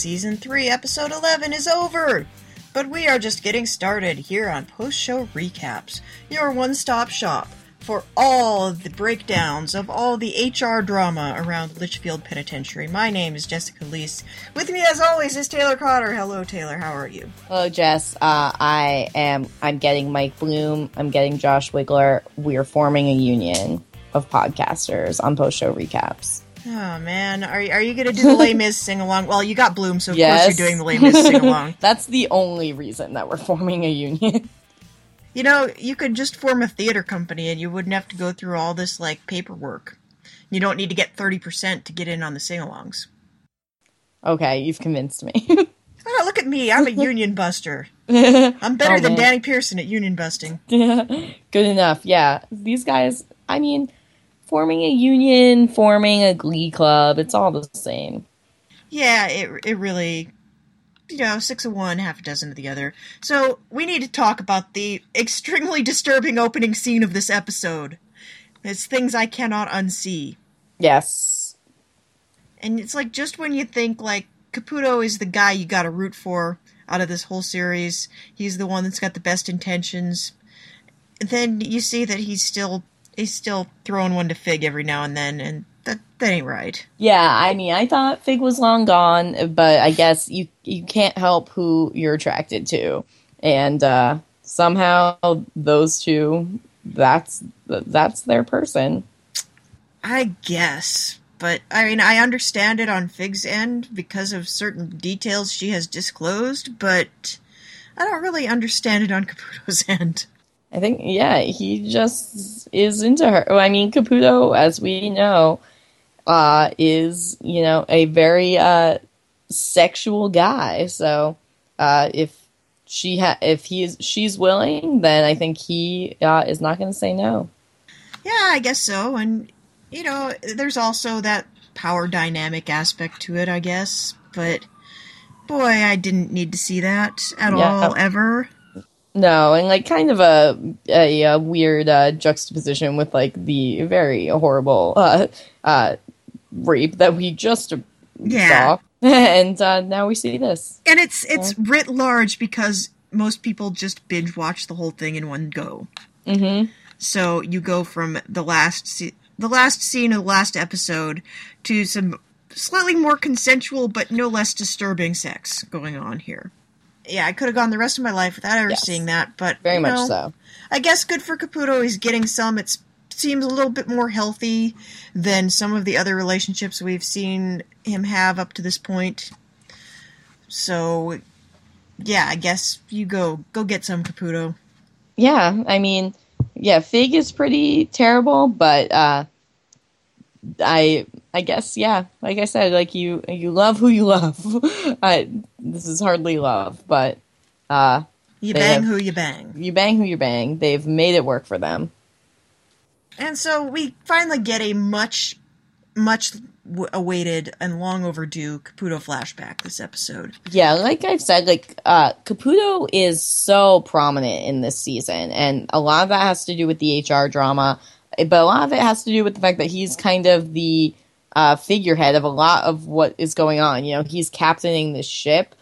Season 3, Episode 11 is over! But we are just getting started here on Post Show Recaps, your one stop shop for all the breakdowns of all the HR drama around Litchfield Penitentiary. My name is Jessica Liese. With me, as always, is Taylor Cotter. Hello, Taylor. How are you? Hello, Jess. Uh, I am. I'm getting Mike Bloom. I'm getting Josh Wigler. We are forming a union of podcasters on post show recaps. Oh man, are are you gonna do the Les Mis sing along? Well, you got Bloom, so of Yes. course you're doing the Les Mis sing along. That's the only reason that we're forming a union. You know, you could just form a theater company and you wouldn't have to go through all this like paperwork. You don't need to get thirty percent to get in on the sing-alongs. okay, you've convinced me. Oh, look at me! I'm a union buster. I'm better Oh, than. Danny Pearson at union busting. Good enough. Yeah, these guys. I mean, forming a union, forming a glee club. It's all the same. Yeah, it it really, you know, six of one, half a dozen of the other. So we need to talk about the extremely disturbing opening scene of this episode. It's things I cannot unsee. Yes. And it's like just when you think like Caputo is the guy you got to root for out of this whole series, he's the one that's got the best intentions. Then you see that he's still he's still throwing one to Fig every now and then, and that that ain't right. Yeah, I mean, I thought Fig was long gone, but I guess you you can't help who you're attracted to, and uh, somehow those two, that's that's their person. I guess. But I mean, I understand it on Fig's end because of certain details she has disclosed, but I don't really understand it on Caputo's end. I think, yeah, he just is into her. Well, I mean, Caputo, as we know, uh, is you know a very uh, sexual guy. So uh, if she ha- if he is she's willing, then I think he uh, is not going to say no. Yeah, I guess so. And, you know, there's also that power dynamic aspect to it, I guess. But, boy, I didn't need to see that at Yeah. all, ever. No, and like kind of a a, a weird uh, juxtaposition with like the very horrible uh, uh, rape that we just Yeah. saw, and uh, now we see this. And it's it's writ large because most people just binge watch the whole thing in one go. Mm-hmm. So you go from the last se- the last scene of the last episode to some slightly more consensual but no less disturbing sex going on here. Yeah, I could have gone the rest of my life without ever Yes. seeing that, but Very much know, so. I guess good for Caputo. He's getting some. It seems a little bit more healthy than some of the other relationships we've seen him have up to this point. So, yeah, I guess you go go get some Caputo. Yeah, I mean, yeah, Fig is pretty terrible, but uh, I I guess yeah, like I said, like you you love who you love. I, this is hardly love, but uh, You bang have- who you bang. you bang who you bang. They've made it work for them. And so we finally get a much, much awaited and long overdue Caputo flashback this episode. Yeah, like I've said, like uh, Caputo is so prominent in this season, and a lot of that has to do with the HR drama, but a lot of it has to do with the fact that he's kind of the uh, figurehead of a lot of what is going on. You know, he's captaining this ship,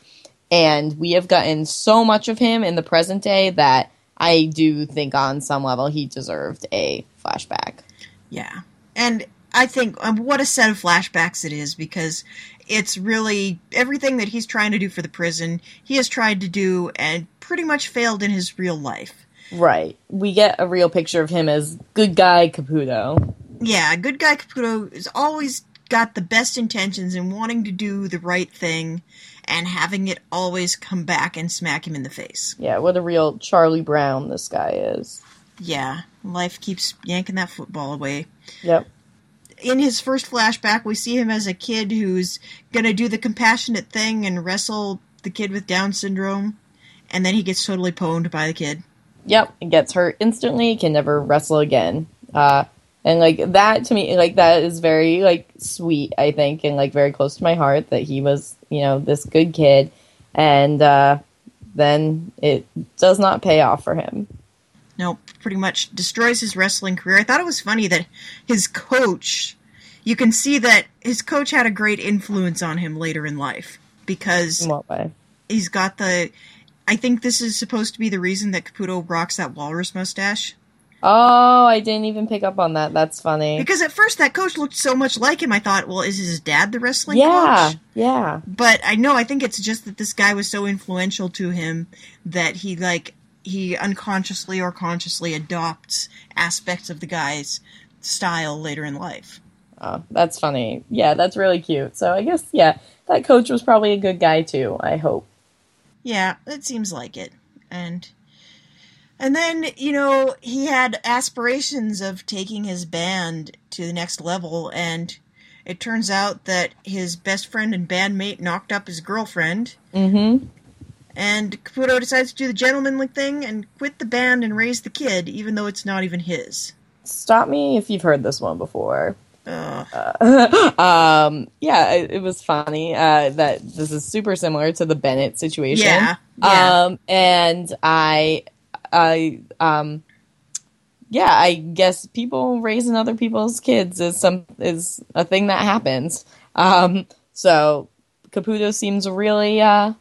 and we have gotten so much of him in the present day that I do think on some level he deserved a flashback. Yeah. And I think um, what a set of flashbacks it is because it's really everything that he's trying to do for the prison, he has tried to do and pretty much failed in his real life. Right. We get a real picture of him as good guy Caputo. Yeah, good guy Caputo has always got the best intentions and wanting to do the right thing and having it always come back and smack him in the face. Yeah, what a real Charlie Brown this guy is. Yeah, life keeps yanking that football away. Yep. In his first flashback, we see him as a kid who's gonna do the compassionate thing and wrestle the kid with Down syndrome, and then he gets totally pwned by the kid. Yep. It gets hurt instantly, can never wrestle again. Uh and like that to me like that is very like sweet, I think, and like very close to my heart that he was, you know, this good kid and uh then it does not pay off for him. Nope, pretty much destroys his wrestling career. I thought it was funny that his coach, you can see that his coach had a great influence on him later in life. because In what way? he's got the. I think this is supposed to be the reason that Caputo rocks that walrus mustache. Oh, I didn't even pick up on that. That's funny. Because at first that coach looked so much like him, I thought, well, is his dad the wrestling yeah, coach? yeah. But I know, I think it's just that this guy was so influential to him that he like he unconsciously or consciously adopts aspects of the guy's style later in life. Oh, that's funny. Yeah, that's really cute. So I guess yeah, that coach was probably a good guy too. I hope. Yeah, it seems like it. And and then, you know, he had aspirations of taking his band to the next level and it turns out that his best friend and bandmate knocked up his girlfriend Mm-hmm. and Caputo decides to do the gentlemanly thing and quit the band and raise the kid even though it's not even his. Stop me if you've heard this one before. Uh, um, yeah, it, it was funny uh, that this is super similar to the Bennett situation. Yeah, yeah. Um, and I, I, um, yeah, I guess people raising other people's kids is some is a thing that happens. Um, so Caputo seems really, uh,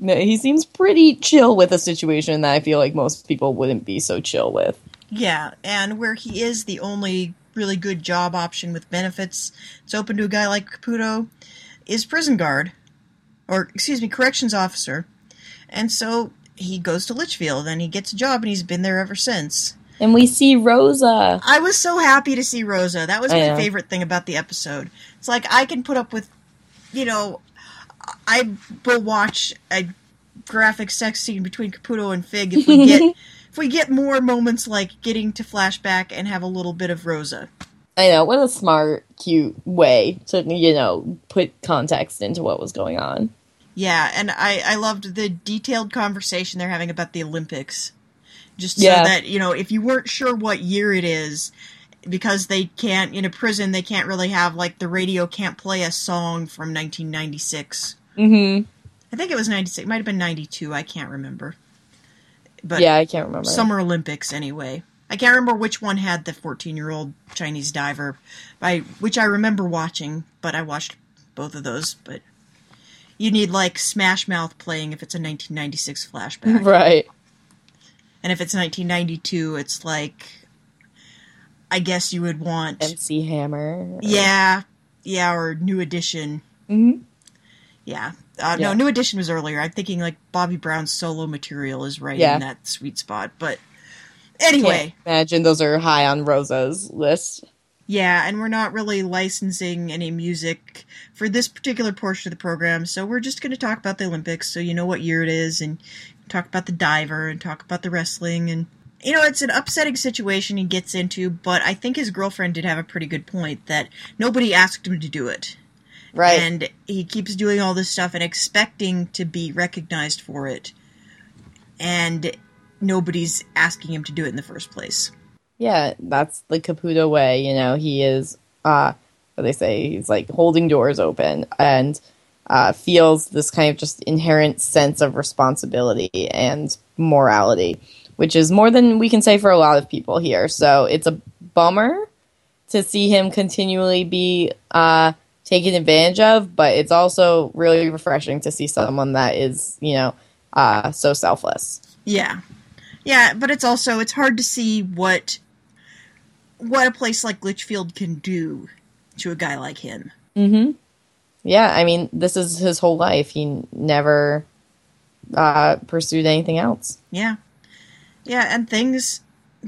he seems pretty chill with a situation that I feel like most people wouldn't be so chill with. Yeah, and where he is the only really good job option with benefits, it's open to a guy like Caputo, is prison guard, or excuse me, corrections officer. And so he goes to Litchfield and he gets a job and he's been there ever since. And we see Rosa. I was so happy to see Rosa. That was I my know. favorite thing about the episode. It's like I can put up with, you know, I will watch a graphic sex scene between Caputo and Fig if we get if we get more moments like getting to flashback and have a little bit of Rosa. I know, what a smart, cute way to, you know, put context into what was going on. Yeah, and I I loved the detailed conversation they're having about the Olympics. Just so Yeah. that, you know, if you weren't sure what year it is, because they can't in a prison they can't really have like the radio can't play a song from 1996. Mm-hmm. I think it was 96. It might have been 92. I can't remember. But Yeah, I can't remember. Summer Olympics anyway. I can't remember which one had the 14 year old Chinese diver, by which I remember watching, but I watched both of those. But you need like Smash Mouth playing if it's a 1996 flashback, Right. and if it's 1992, it's like I guess you would want MC Hammer. yeah, yeah, or New Edition. hmm Yeah. Uh, Yeah. No, New Edition was earlier. I'm thinking like Bobby Brown's solo material is right Yeah. in that sweet spot. But anyway, imagine those are high on Rosa's list. Yeah, and we're not really licensing any music for this particular portion of the program, so we're just going to talk about the Olympics so you know what year it is and talk about the diver and talk about the wrestling and you know, it's an upsetting situation he gets into, but I think his girlfriend did have a pretty good point that nobody asked him to do it. Right. and he keeps doing all this stuff and expecting to be recognized for it and nobody's asking him to do it in the first place yeah, that's the Caputo way. You know, he is, uh, what they say, he's like holding doors open and uh, feels this kind of just inherent sense of responsibility and morality, which is more than we can say for a lot of people here. So it's a bummer to see him continually be uh, taken advantage of, but it's also really refreshing to see someone that is, you know, uh, so selfless. yeah yeah but it's also it's hard to see what what a place like litchfield can do to a guy like him Mm-hmm. Yeah, I mean, this is his whole life. He never uh, pursued anything else. yeah yeah and things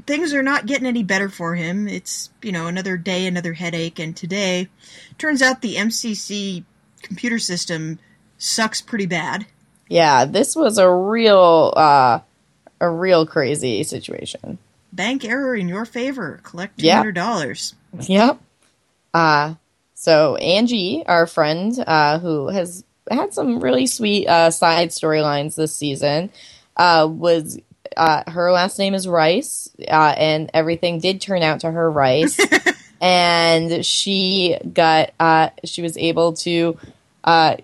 things are not getting any better for him it's you know another day another headache and today turns out the mcc computer system sucks pretty bad Yeah, this was a real, uh, a real crazy situation. Bank error in your favor. Collect two hundred dollars. Yep. Uh, so Angie, our friend, uh, who has had some really sweet uh, side storylines this season, uh, was uh, her last name is Rice, uh, and everything did turn out to her Rice, and she got uh, she was able to. Uh,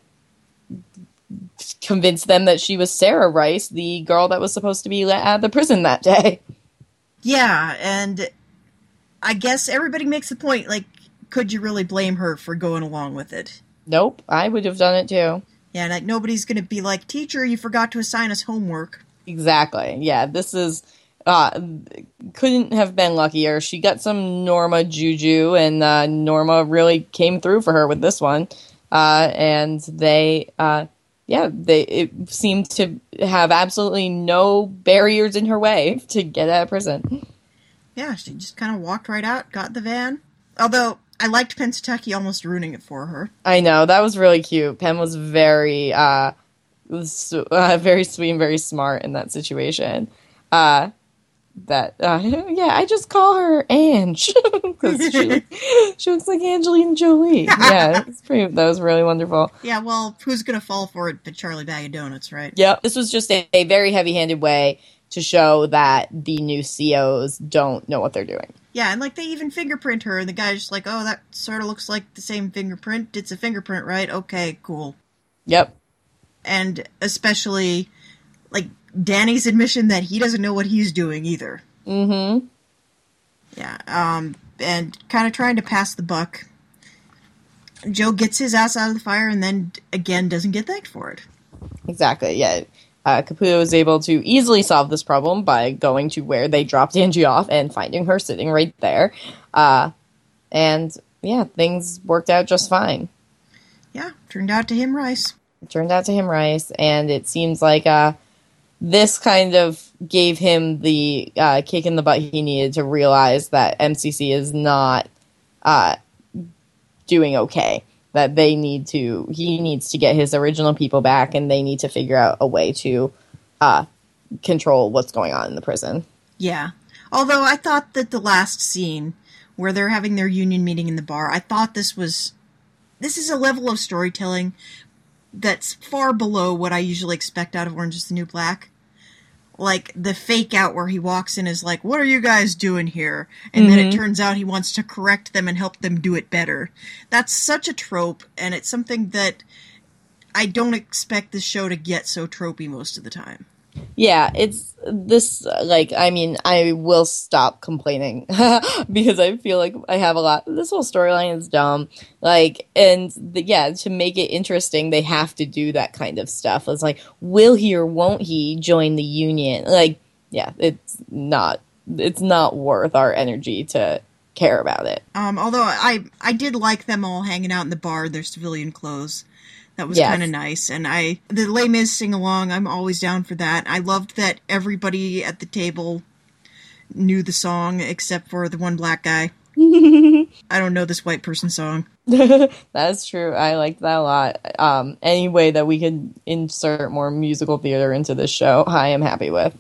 convince them that she was Sarah Rice, the girl that was supposed to be let out of the prison that day. Yeah, and I guess everybody makes the point. Like, could you really blame her for going along with it? Nope, I would have done it too. Yeah, like nobody's gonna be like, teacher, you forgot to assign us homework. Exactly. Yeah, this is uh couldn't have been luckier. She got some Norma juju and uh Norma really came through for her with this one. Uh and they uh yeah, they it seemed to have absolutely no barriers in her way to get out of prison. Yeah, she just kind of walked right out, got the van. Although I liked Pennsatucky almost ruining it for her. I know that was really cute. Penn was very, uh, was, uh, very sweet and very smart in that situation. Uh, that uh, yeah, I just call her Ange because she, she looks like Angelina Jolie. Yeah, it's pretty. That was really wonderful. Yeah, well, who's gonna fall for it but Charlie Bag of Donuts, right? Yep. This was just a, a very heavy-handed way to show that the new COs don't know what they're doing. Yeah, and like they even fingerprint her, and the guy's just like, "Oh, that sort of looks like the same fingerprint. It's a fingerprint, right? Okay, cool." Yep. And especially like Danny's admission that he doesn't know what he's doing either. Mm-hmm. Yeah. Um. And kind of trying to pass the buck. Joe gets his ass out of the fire, and then again doesn't get thanked for it. Exactly. Yeah. Uh, Caputo was able to easily solve this problem by going to where they dropped Angie off and finding her sitting right there. Uh, and yeah, things worked out just fine. Yeah, turned out to him rice. It turned out to him rice, and it seems like uh, this kind of gave him the uh, kick in the butt he needed to realize that MCC is not uh, doing okay. That they need to, he needs to get his original people back, and they need to figure out a way to uh, control what's going on in the prison. Yeah. Although I thought that the last scene where they're having their union meeting in the bar, I thought this was this is a level of storytelling that's far below what I usually expect out of Orange is the New Black. Like the fake out where he walks in is like, "What are you guys doing here?" And then it mm-hmm. turns out he wants to correct them and help them do it better. That's such a trope, and it's something that I don't expect the show to get so tropey most of the time. Yeah, it's this like I mean I will stop complaining because I feel like I have a lot. This whole storyline is dumb. Like and the, yeah, to make it interesting, they have to do that kind of stuff. It's like will he or won't he join the union? Like yeah, it's not it's not worth our energy to care about it. Um, although I I did like them all hanging out in the bar in their civilian clothes. That was Yes. kind of nice, and I the Les Mis sing along. I'm always down for that. I loved that everybody at the table knew the song except for the one black guy. I don't know this white person song. That's true. I liked that a lot. Um, any way that we could insert more musical theater into this show, I am happy with.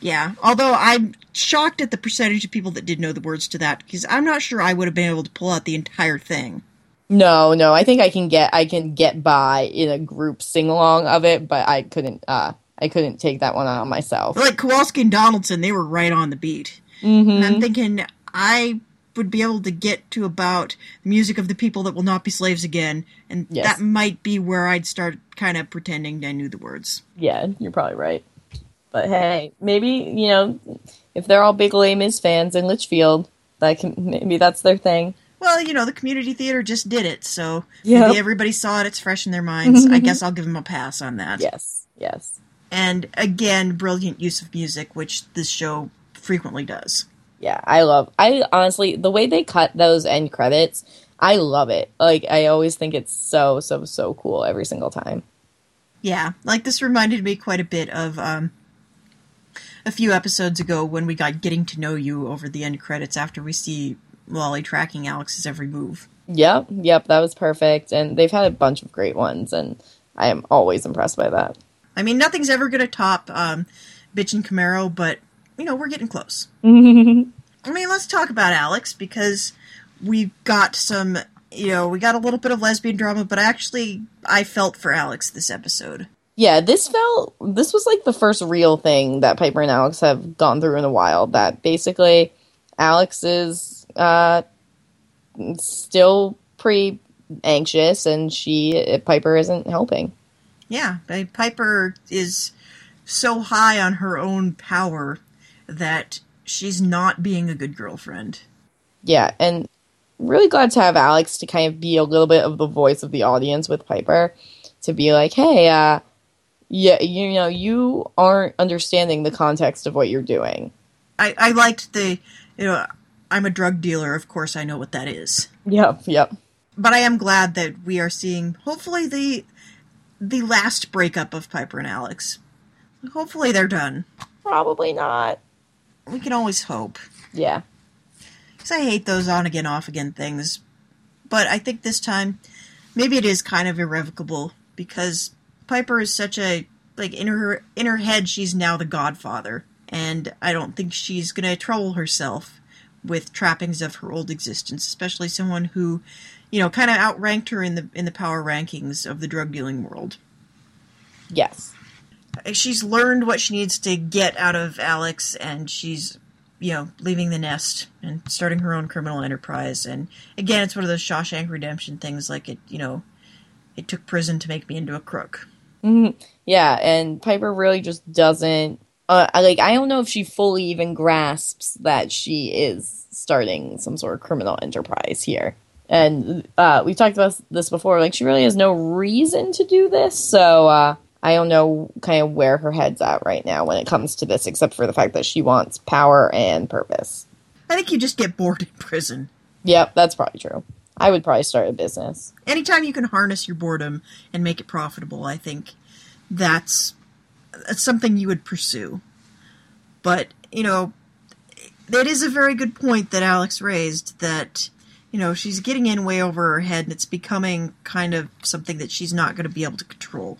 Yeah, although I'm shocked at the percentage of people that did know the words to that because I'm not sure I would have been able to pull out the entire thing. No, no, I think I can get I can get by in a group sing along of it, but I couldn't uh I couldn't take that one on myself. Like Kowalski and Donaldson, they were right on the beat. Mm-hmm. And I'm thinking I would be able to get to about the music of the people that will not be slaves again, and Yes. that might be where I'd start kind of pretending I knew the words. Yeah, you're probably right. But hey, maybe you know if they're all big Les Mis fans in Litchfield, that can maybe that's their thing. Well, you know, the community theater just did it, so Yep. maybe everybody saw it, it's fresh in their minds. I guess I'll give them a pass on that. Yes, yes, And again, brilliant use of music, which this show frequently does. yeah. I love. I honestly the way they cut those end credits, I love it. Like I always think it's so so so cool every single time. Yeah, like this reminded me quite a bit of um, a few episodes ago when we got getting to know you over the end credits after we see Lolly tracking Alex's every move. Yep, yep, that was perfect. And they've had a bunch of great ones, and I am always impressed by that. I mean, nothing's ever going to top um, Bitch and Camaro, but you know we're getting close. I mean, let's talk about Alex because we got some, you know, we got a little bit of lesbian drama, but actually, I felt for Alex this episode. Yeah, this felt this was like the first real thing that Piper and Alex have gone through in a while. That basically Alex is uh, still pretty anxious, and she Piper isn't helping. Yeah, but Piper is so high on her own power that she's not being a good girlfriend. Yeah, and really glad to have Alex to kind of be a little bit of the voice of the audience with Piper. to be like, hey, uh, yeah, you know, you aren't understanding the context of what you're doing. I, I liked the, you know, I'm a drug dealer. Of course, I know what that is. Yep, yep. But I am glad that we are seeing, hopefully, the the last breakup of Piper and Alex. Hopefully, they're done. Probably not. We can always hope. Yeah. Because I hate those on again, off again things. But I think this time, maybe it is kind of irrevocable because Piper is such a like in her in her head she's now the godfather and I don't think she's going to trouble herself with trappings of her old existence, especially someone who, you know, kind of outranked her in the in the power rankings of the drug dealing world. Yes. She's learned what she needs to get out of Alex and she's you know, leaving the nest and starting her own criminal enterprise. And again, it's one of those Shawshank Redemption things like it, you know, it took prison to make me into a crook. Mm-hmm. Yeah, and Piper really just doesn't uh, like I don't know if she fully even grasps that she is starting some sort of criminal enterprise here. And uh, we've talked about this before. Like she really has no reason to do this, so uh, I don't know kind of where her head's at right now when it comes to this, except for the fact that she wants power and purpose. I think you just get bored in prison. Yep, that's probably true. I would probably start a business. Anytime you can harness your boredom and make it profitable, I think that's that's something you would pursue. But, you know, that is a very good point that Alex raised that, you know, she's getting in way over her head and it's becoming kind of something that she's not going to be able to control.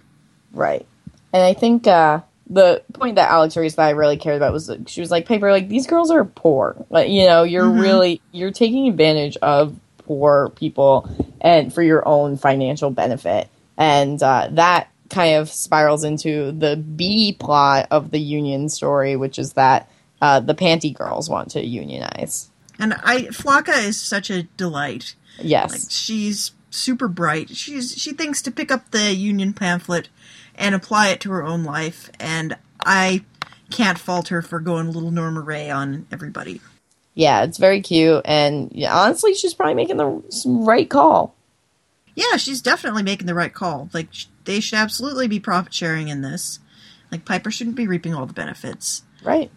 Right. And I think uh, the point that Alex raised that I really cared about was that she was like, Piper, like, these girls are poor. Like, you know, you're mm-hmm. really, you're taking advantage of poor people and for your own financial benefit. And uh, that kind of spirals into the B plot of the union story, which is that uh, the panty girls want to unionize. And I Flocka is such a delight. Yes, like, she's super bright. She's she thinks to pick up the union pamphlet and apply it to her own life, and I can't fault her for going a little Norma Rae on everybody. Yeah, it's very cute, and yeah, honestly, she's probably making the right call. Yeah, she's definitely making the right call. Like they should absolutely be profit sharing in this. Like Piper shouldn't be reaping all the benefits. Right.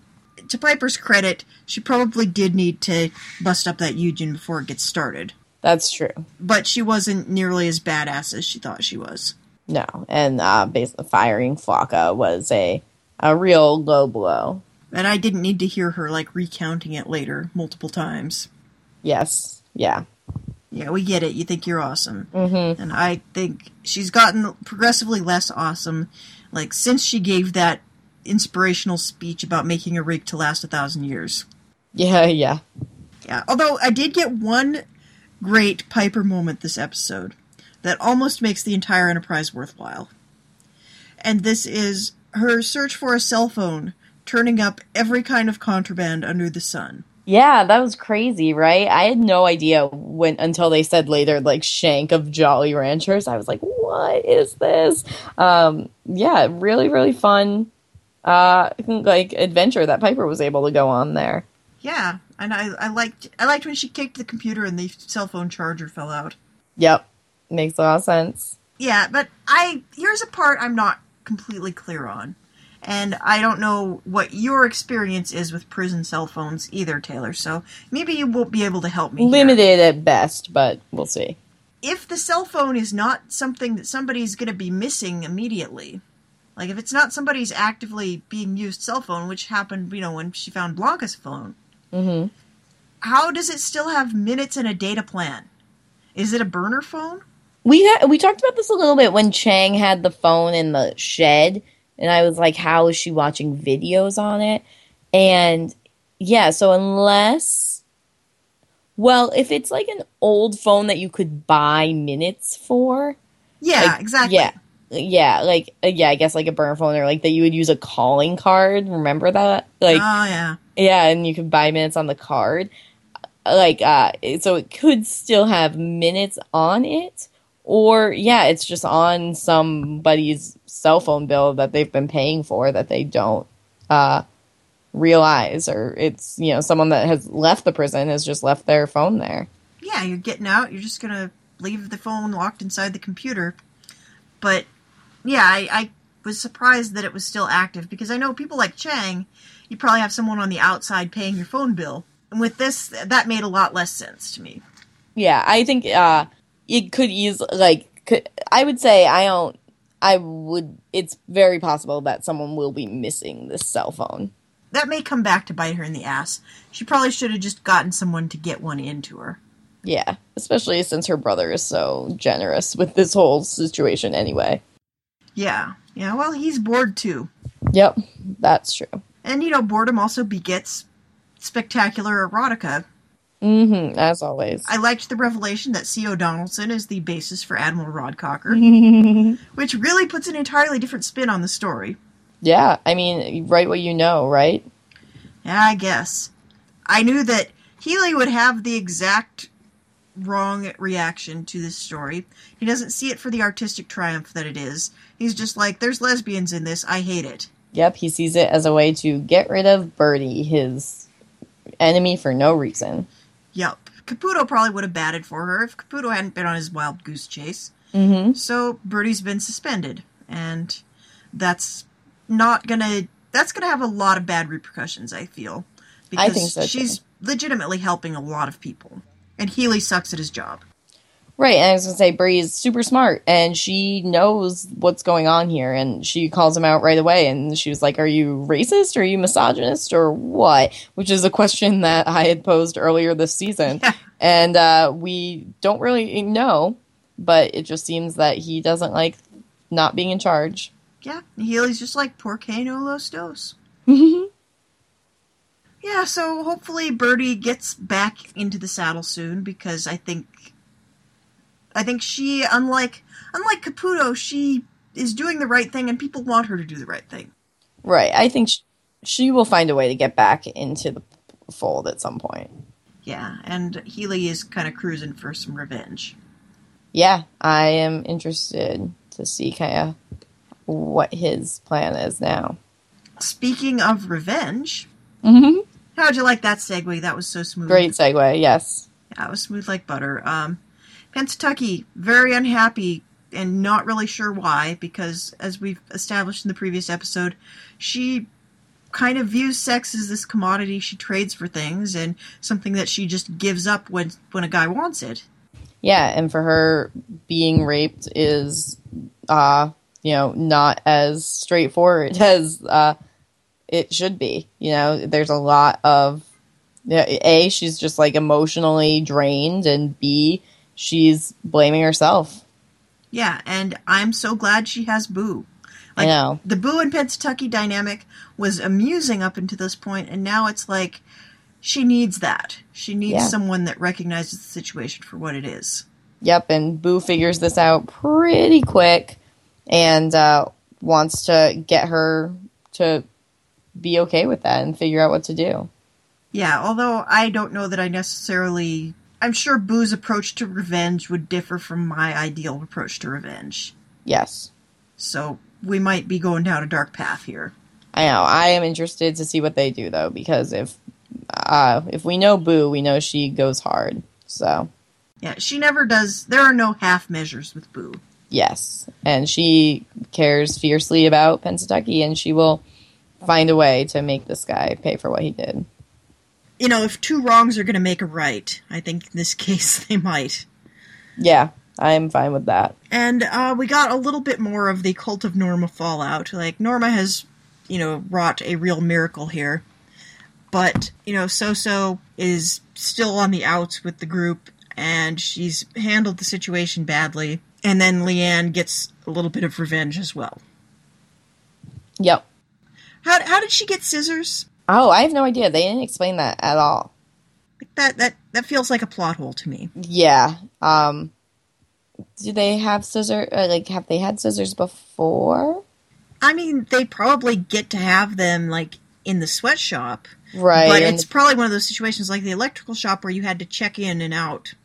To Piper's credit, she probably did need to bust up that union before it gets started. That's true. But she wasn't nearly as badass as she thought she was. No, and uh, basically firing Flocka was a a real low blow. And I didn't need to hear her like recounting it later multiple times. Yes. Yeah yeah, we get it. You think you're awesome. Mm-hmm. And I think she's gotten progressively less awesome, like, since she gave that inspirational speech about making a rig to last a thousand years. Yeah, yeah. Yeah, although I did get one great Piper moment this episode that almost makes the entire Enterprise worthwhile. And this is her search for a cell phone, turning up every kind of contraband under the sun. Yeah, that was crazy, right? I had no idea when until they said later like shank of Jolly Ranchers. I was like, "What is this?" Um, yeah, really really fun uh like adventure that Piper was able to go on there. Yeah, and I I liked I liked when she kicked the computer and the cell phone charger fell out. Yep. Makes a lot of sense. Yeah, but I here's a part I'm not completely clear on and I don't know what your experience is with prison cell phones either, Taylor. So maybe you won't be able to help me. Limited here. at best, but we'll see. If the cell phone is not something that somebody's going to be missing immediately, like if it's not somebody's actively being used cell phone, which happened, you know, when she found Blanca's phone, mm-hmm. how does it still have minutes and a data plan? Is it a burner phone? We ha- we talked about this a little bit when Chang had the phone in the shed and I was like, how is she watching videos on it? And yeah, so unless, well, if it's like an old phone that you could buy minutes for, yeah, like, exactly, yeah, yeah, like uh, yeah, I guess like a burner phone or like that you would use a calling card. Remember that? Like, oh yeah, yeah, and you could buy minutes on the card. Like, uh, so it could still have minutes on it, or yeah, it's just on somebody's cell phone bill that they've been paying for that they don't uh, realize, or it's you know someone that has left the prison has just left their phone there. Yeah, you're getting out. You're just gonna leave the phone locked inside the computer. But yeah, I, I was surprised that it was still active because I know people like Chang, you probably have someone on the outside paying your phone bill. And with this, that made a lot less sense to me. Yeah, I think uh, it could easily like could, I would say I don't. I would. It's very possible that someone will be missing this cell phone. That may come back to bite her in the ass. She probably should have just gotten someone to get one into her. Yeah, especially since her brother is so generous with this whole situation anyway. Yeah, yeah. Well, he's bored too. Yep, that's true. And you know, boredom also begets spectacular erotica. Mm-hmm, as always. I liked the revelation that C.O. Donaldson is the basis for Admiral Rodcocker, which really puts an entirely different spin on the story. Yeah, I mean, write what you know, right? Yeah, I guess. I knew that Healy would have the exact wrong reaction to this story. He doesn't see it for the artistic triumph that it is. He's just like, there's lesbians in this, I hate it. Yep, he sees it as a way to get rid of Berdie, his enemy, for no reason. Yep. Caputo probably would have batted for her if Caputo hadn't been on his wild goose chase. Mm-hmm. So Berdie's been suspended, and that's not gonna. That's gonna have a lot of bad repercussions. I feel because I think so, she's legitimately helping a lot of people, and Healy sucks at his job. Right, and I was gonna say Bree is super smart, and she knows what's going on here, and she calls him out right away. And she was like, "Are you racist? Or are you misogynist? Or what?" Which is a question that I had posed earlier this season, and uh, we don't really know. But it just seems that he doesn't like not being in charge. Yeah, Healy's just like porque no los dos. Yeah, so hopefully Berdie gets back into the saddle soon because I think I think she unlike unlike Caputo, she is doing the right thing and people want her to do the right thing. right, I think sh- she will find a way to get back into the fold at some point. Yeah, and Healy is kind of cruising for some revenge. Yeah, I am interested to see kind of what his plan is now. Speaking of revenge, Mm-hmm. how'd you like that segue? That was so smooth. Great segue, yes. Yeah, it was smooth like butter. Um, Pennsatucky, very unhappy and not really sure why, because as we've established in the previous episode, she kind of views sex as this commodity she trades for things and something that she just gives up when when a guy wants it. Yeah, and for her, being raped is, uh, you know, not as straightforward as uh, it should be. You know, there's a lot of, yeah, A, she's just like emotionally drained, and B, she's blaming herself. Yeah, and I'm so glad she has Boo. I know. The Boo and Pennsatucky dynamic was amusing up until this point, and now it's like she needs that. She needs Yeah. someone that recognizes the situation for what it is. Yep, and Boo figures this out pretty quick and uh, wants to get her to be okay with that and figure out what to do. Yeah, although I don't know that I necessarily. I'm sure Boo's approach to revenge would differ from my ideal approach to revenge. Yes. So we might be going down a dark path here. I know. I am interested to see what they do though, because if uh, if we know Boo, we know she goes hard. So Yeah, she never does. There are no half measures with Boo. yes, and she cares fiercely about Pennsatucky, and she will find a way to make this guy pay for what he did. You know, if two wrongs are going to make a right, I think in this case they might. Yeah, I'm fine with that. And uh, we got a little bit more of the cult of Norma fallout. Like, Norma has, you know, wrought a real miracle here. But, you know, Soso is still on the outs with the group, and she's handled the situation badly. And then Leanne gets a little bit of revenge as well. Yep. How, how did she get scissors? Oh, I have no idea. They didn't explain that at all. That, that, that feels like a plot hole to me. Yeah. Um do they have scissors uh, like have they had scissors before? I mean, they probably get to have them, like, in the sweatshop. Right. but it's probably one of those situations like the electrical shop where you had to check in and out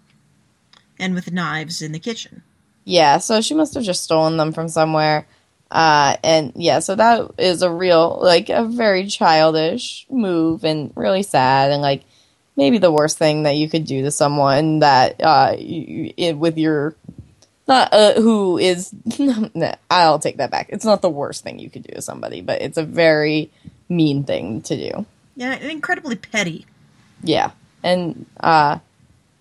and with knives in the kitchen yeah, so she must have just stolen them from somewhere. Uh and yeah, so that is a real like a very childish move and really sad and like maybe the worst thing that you could do to someone that uh you, it, with your not uh, who is. I'll take that back. It's not the worst thing you could do to somebody, but it's a very mean thing to do. Yeah, and incredibly petty. Yeah, and uh,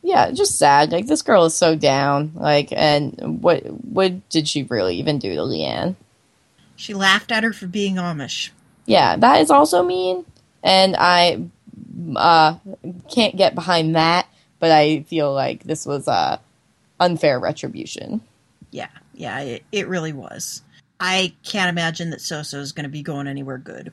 yeah, just sad. Like this girl is so down. Like, and what what did she really even do to Leanne? She laughed at her for being Amish. Yeah, that is also mean, and I uh, can't get behind that. But I feel like this was uh, unfair retribution. Yeah, yeah, it, it really was. I can't imagine that Soso is going to be going anywhere good.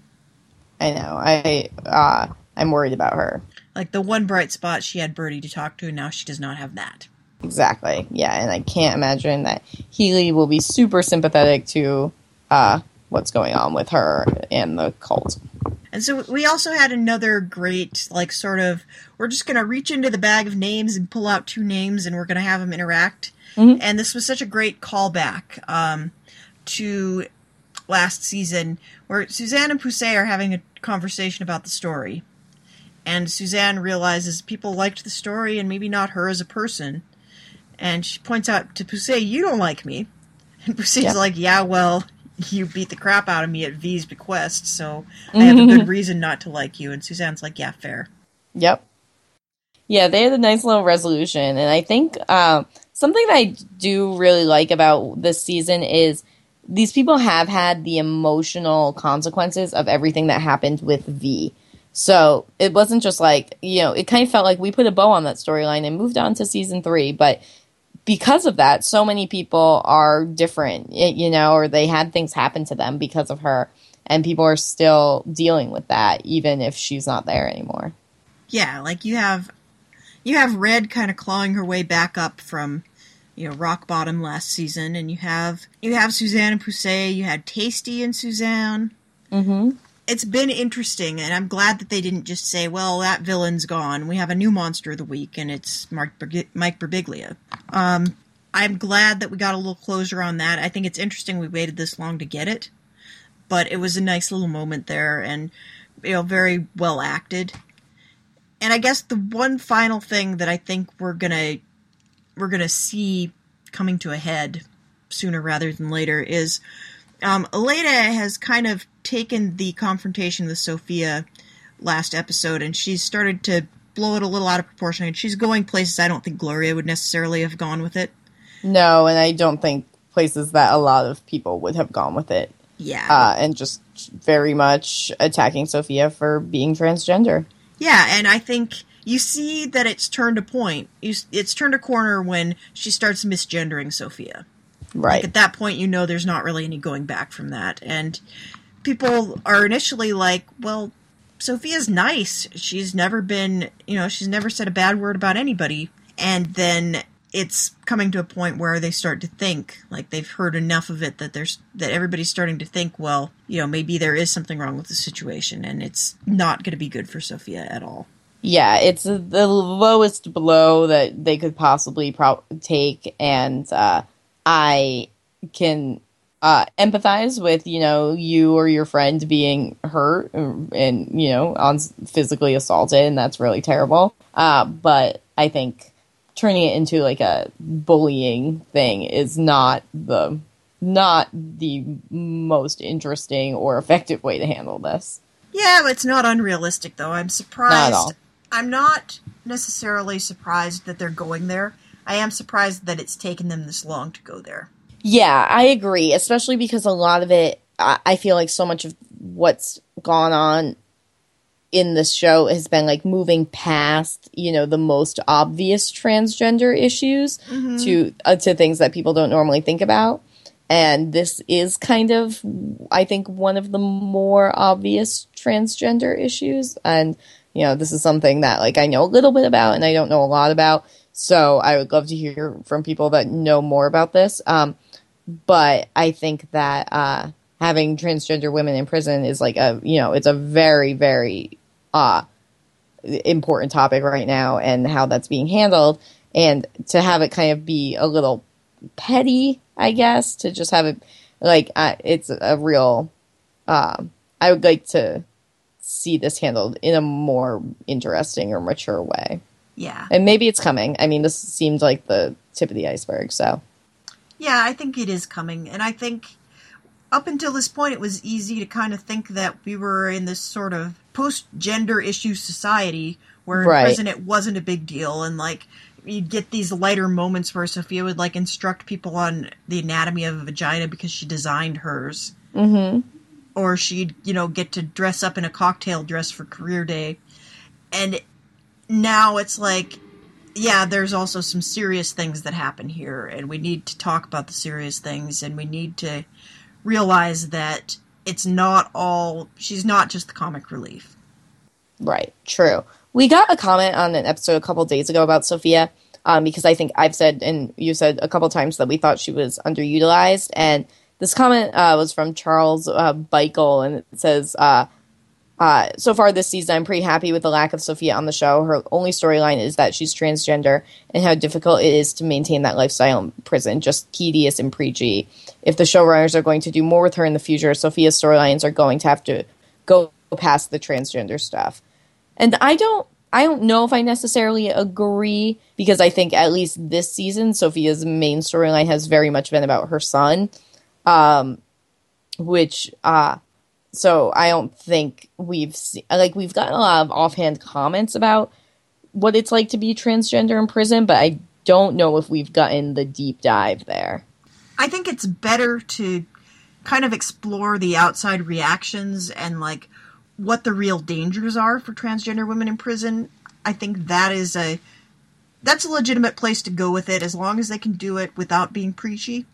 I know. I uh, I'm worried about her. Like the one bright spot, she had Berdie to talk to, and now she does not have that. Exactly. Yeah, and I can't imagine that Healy will be super sympathetic to uh, what's going on with her and the cult. And so we also had another great, like, sort of, we're just going to reach into the bag of names and pull out two names and we're going to have them interact. Mhm. And this was such a great callback um, to last season where Suzanne and Poussey are having a conversation about the story. And Suzanne realizes people liked the story and maybe not her as a person. And she points out to Poussey, You don't like me. And Poussey's Yeah. like, Yeah, well, you beat the crap out of me at V's bequest, so I have a good reason not to like you. And Suzanne's like, Yeah, fair. Yep. Yeah, they had a nice little resolution, and I think um, something that I do really like about this season is these people have had the emotional consequences of everything that happened with V. So it wasn't just like you know, it kind of felt like we put a bow on that storyline and moved on to season three, but because of that, so many people are different, you know, or they had things happen to them because of her, and people are still dealing with that, even if she's not there anymore. Yeah, like you have you have Red kind of clawing her way back up from you know rock bottom last season, and you have you have Suzanne and Poussey. You had Tasty and Suzanne. Mm-hmm. It's been interesting, and I'm glad that they didn't just say, "Well, that villain's gone. We have a new monster of the week, and it's Mark Mike Birbiglia." Um, I'm glad that we got a little closure on that. I think it's interesting we waited this long to get it, but it was a nice little moment there, and you know, very well acted. And I guess the one final thing that I think we're gonna we're gonna see coming to a head sooner rather than later is um, Elena has kind of taken the confrontation with Sophia last episode, and she's started to blow it a little out of proportion. And she's going places I don't think Gloria would necessarily have gone with it. No, and I don't think places that a lot of people would have gone with it. Yeah, Uh, and just very much attacking Sophia for being transgender. yeah, and I think you see that it's turned a point. You, it's turned a corner when she starts misgendering Sophia. Right. Like at that point, you know there's not really any going back from that. And people are initially like, well, Sophia's nice. She's never been, you know, she's never said a bad word about anybody. And then it's coming to a point where they start to think, like they've heard enough of it that there's that everybody's starting to think, well, you know, maybe there is something wrong with the situation, and it's not going to be good for Sophia at all. Yeah, it's the lowest blow that they could possibly pro- take, and uh, I can uh, empathize with you know you or your friend being hurt and you know on physically assaulted, and that's really terrible. Uh, but I think turning it into like a bullying thing is not the not the most interesting or effective way to handle this. Yeah, it's not unrealistic though. I'm surprised. Not. I'm not necessarily surprised that they're going there. I am surprised that it's taken them this long to go there. Yeah, I agree, especially because a lot of it, I, feel like so much of what's gone on in this show has been like moving past, you know, the most obvious transgender issues to uh, to things that people don't normally think about. And this is kind of, I think, one of the more obvious transgender issues. And, you know, this is something that, like, I know a little bit about and I don't know a lot about. So I would love to hear from people that know more about this. Um, but I think that uh, having transgender women in prison is like a you know it's a very very uh, important topic right now and how that's being handled and to have it kind of be a little petty I guess to just have it like uh, it's a real um, I would like to see this handled in a more interesting or mature way Yeah. and maybe it's coming I mean this seemed like the tip of the iceberg so Yeah, I think it is coming, and I think up until this point, it was easy to kind of think that we were in this sort of post-gender issue society where in Right. prison it wasn't a big deal, and like you'd get these lighter moments where Sophia would like instruct people on the anatomy of a vagina because she designed hers, Mm-hmm. or she'd you know get to dress up in a cocktail dress for career day, and now it's like. Yeah, there's also some serious things that happen here, and we need to talk about the serious things, and we need to realize that it's not all she's not just the comic relief. Right, true. We got a comment on an episode a couple days ago about Sophia um, because I think I've said and you said a couple times that we thought she was underutilized. And this comment uh, was from Charles uh, Beichel, and it says, uh, uh, "So far this season, I'm pretty happy with the lack of Sophia on the show. Her only storyline is that she's transgender and how difficult it is to maintain that lifestyle in prison. Just tedious and preachy. If the showrunners are going to do more with her in the future, Sophia's storylines are going to have to go past the transgender stuff." And I don't I don't know if I necessarily agree because I think at least this season Sophia's main storyline has very much been about her son. Um which uh so I don't think we've se- like we've gotten a lot of offhand comments about what it's like to be transgender in prison, but I don't know if we've gotten the deep dive there. I think it's better to kind of explore the outside reactions and like what the real dangers are for transgender women in prison. I think that is a that's a legitimate place to go with it as long as they can do it without being preachy.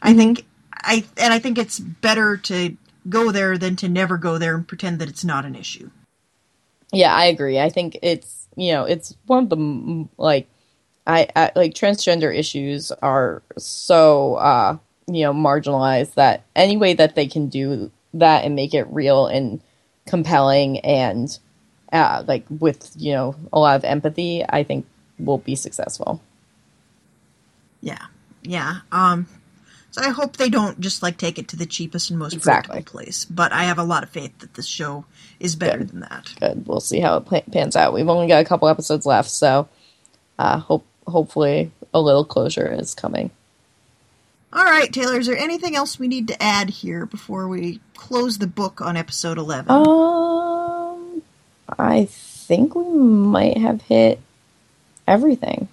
I mm-hmm. think I and I think it's better to go there than to never go there and pretend that it's not an issue. Yeah, I agree. I think it's you know it's one of the like I, I like transgender issues are so uh you know marginalized that any way that they can do that and make it real and compelling and uh like with you know a lot of empathy, I think will be successful. Yeah. Yeah. Um so I hope they don't just like take it to the cheapest and most Exactly. place. But I have a lot of faith that this show is better Good. than that. Good. We'll see how it pans out. We've only got a couple episodes left, so uh hope hopefully a little closure is coming. All right, Taylor, is there anything else we need to add here before we close the book on episode 11? Um, I think we might have hit everything.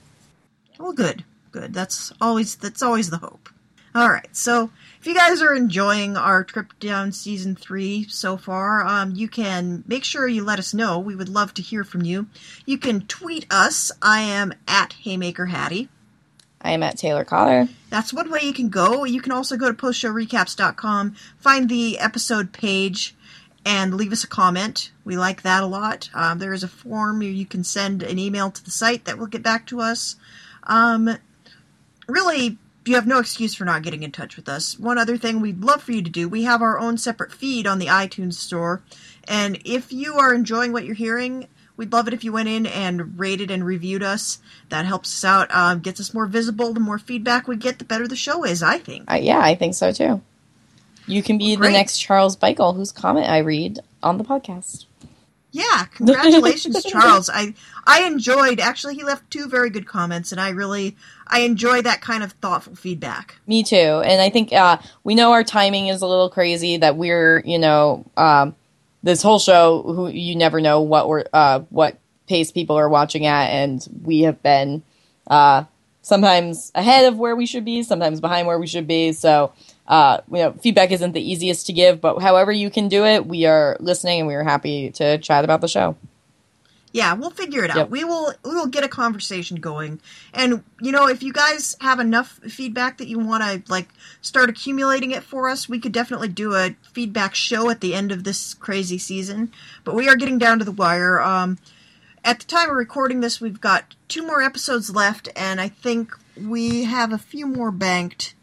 Well, good. Good. That's always that's always the hope. All right. So, if you guys are enjoying our trip down season 3 so far, um you can make sure you let us know. We would love to hear from you. You can tweet us. I am at Haymaker Hattie. I am at Taylor Cotter. That's one way you can go. You can also go to postshowrecaps.com, find the episode page, and leave us a comment. We like that a lot. Um, there is a form you can send an email to the site that will get back to us. Um, really, you have no excuse for not getting in touch with us. One other thing we'd love for you to do we have our own separate feed on the iTunes store. And if you are enjoying what you're hearing, we'd love it if you went in and rated and reviewed us. That helps us out, um, gets us more visible. The more feedback we get, the better the show is, I think. Uh, yeah, I think so too. You can be Great. the next Charles Beichel, whose comment I read on the podcast. Yeah, congratulations, Charles. I I enjoyed. Actually, he left two very good comments, and I really I enjoy that kind of thoughtful feedback. Me too. And I think uh, we know our timing is a little crazy. That we're, you know, um, this whole show, who you never know what we're, uh, what pace people are watching at, and we have been uh, sometimes ahead of where we should be, sometimes behind where we should be. So, uh, you know, feedback isn't the easiest to give, but however you can do it, we are listening and we are happy to chat about the show. Yeah, we'll figure it out. Yep. We will we will get a conversation going. And you know, if you guys have enough feedback that you want to like start accumulating it for us, we could definitely do a feedback show at the end of this crazy season. But we are getting down to the wire. Um at the time of recording this, we've got two more episodes left and I think we have a few more banked.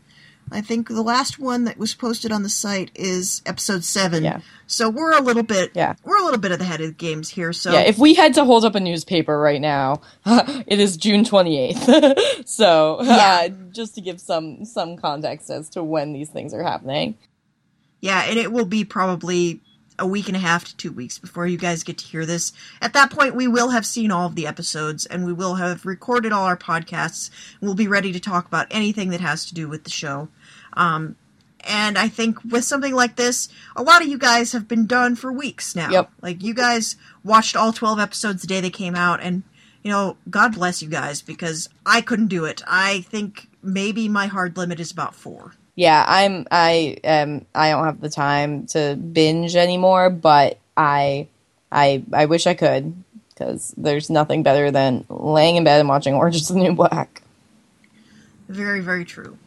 I think the last one that was posted on the site is episode 7. Yeah. So we're a little bit Yeah. we're a little bit ahead of the games here. So Yeah, if we had to hold up a newspaper right now, it is June 28th. so, uh, Yeah. just to give some some context as to when these things are happening. Yeah, and it will be probably a week and a half to two weeks before you guys get to hear this. At that point, we will have seen all of the episodes and we will have recorded all our podcasts. We'll be ready to talk about anything that has to do with the show. Um, and I think with something like this, a lot of you guys have been done for weeks now. Yep. Like you guys watched all 12 episodes the day they came out and you know, God bless you guys because I couldn't do it. I think maybe my hard limit is about 4. Yeah, I'm I um I don't have the time to binge anymore, but I I I wish I could because there's nothing better than laying in bed and watching Orange is the New Black. Very, very true.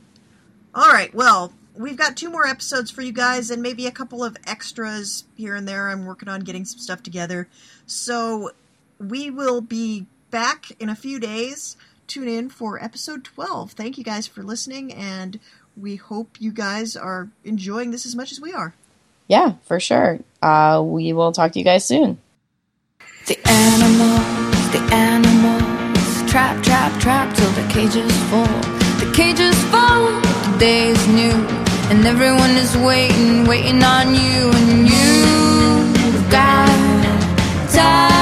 All right, well, we've got two more episodes for you guys and maybe a couple of extras here and there. I'm working on getting some stuff together. So we will be back in a few days. Tune in for episode 12. Thank you guys for listening, and we hope you guys are enjoying this as much as we are. Yeah, for sure. Uh, we will talk to you guys soon. The animals, the animals, trap, trap, trap till the cages full. The cages full, the day is new, and everyone is waiting, waiting on you, and you've got time.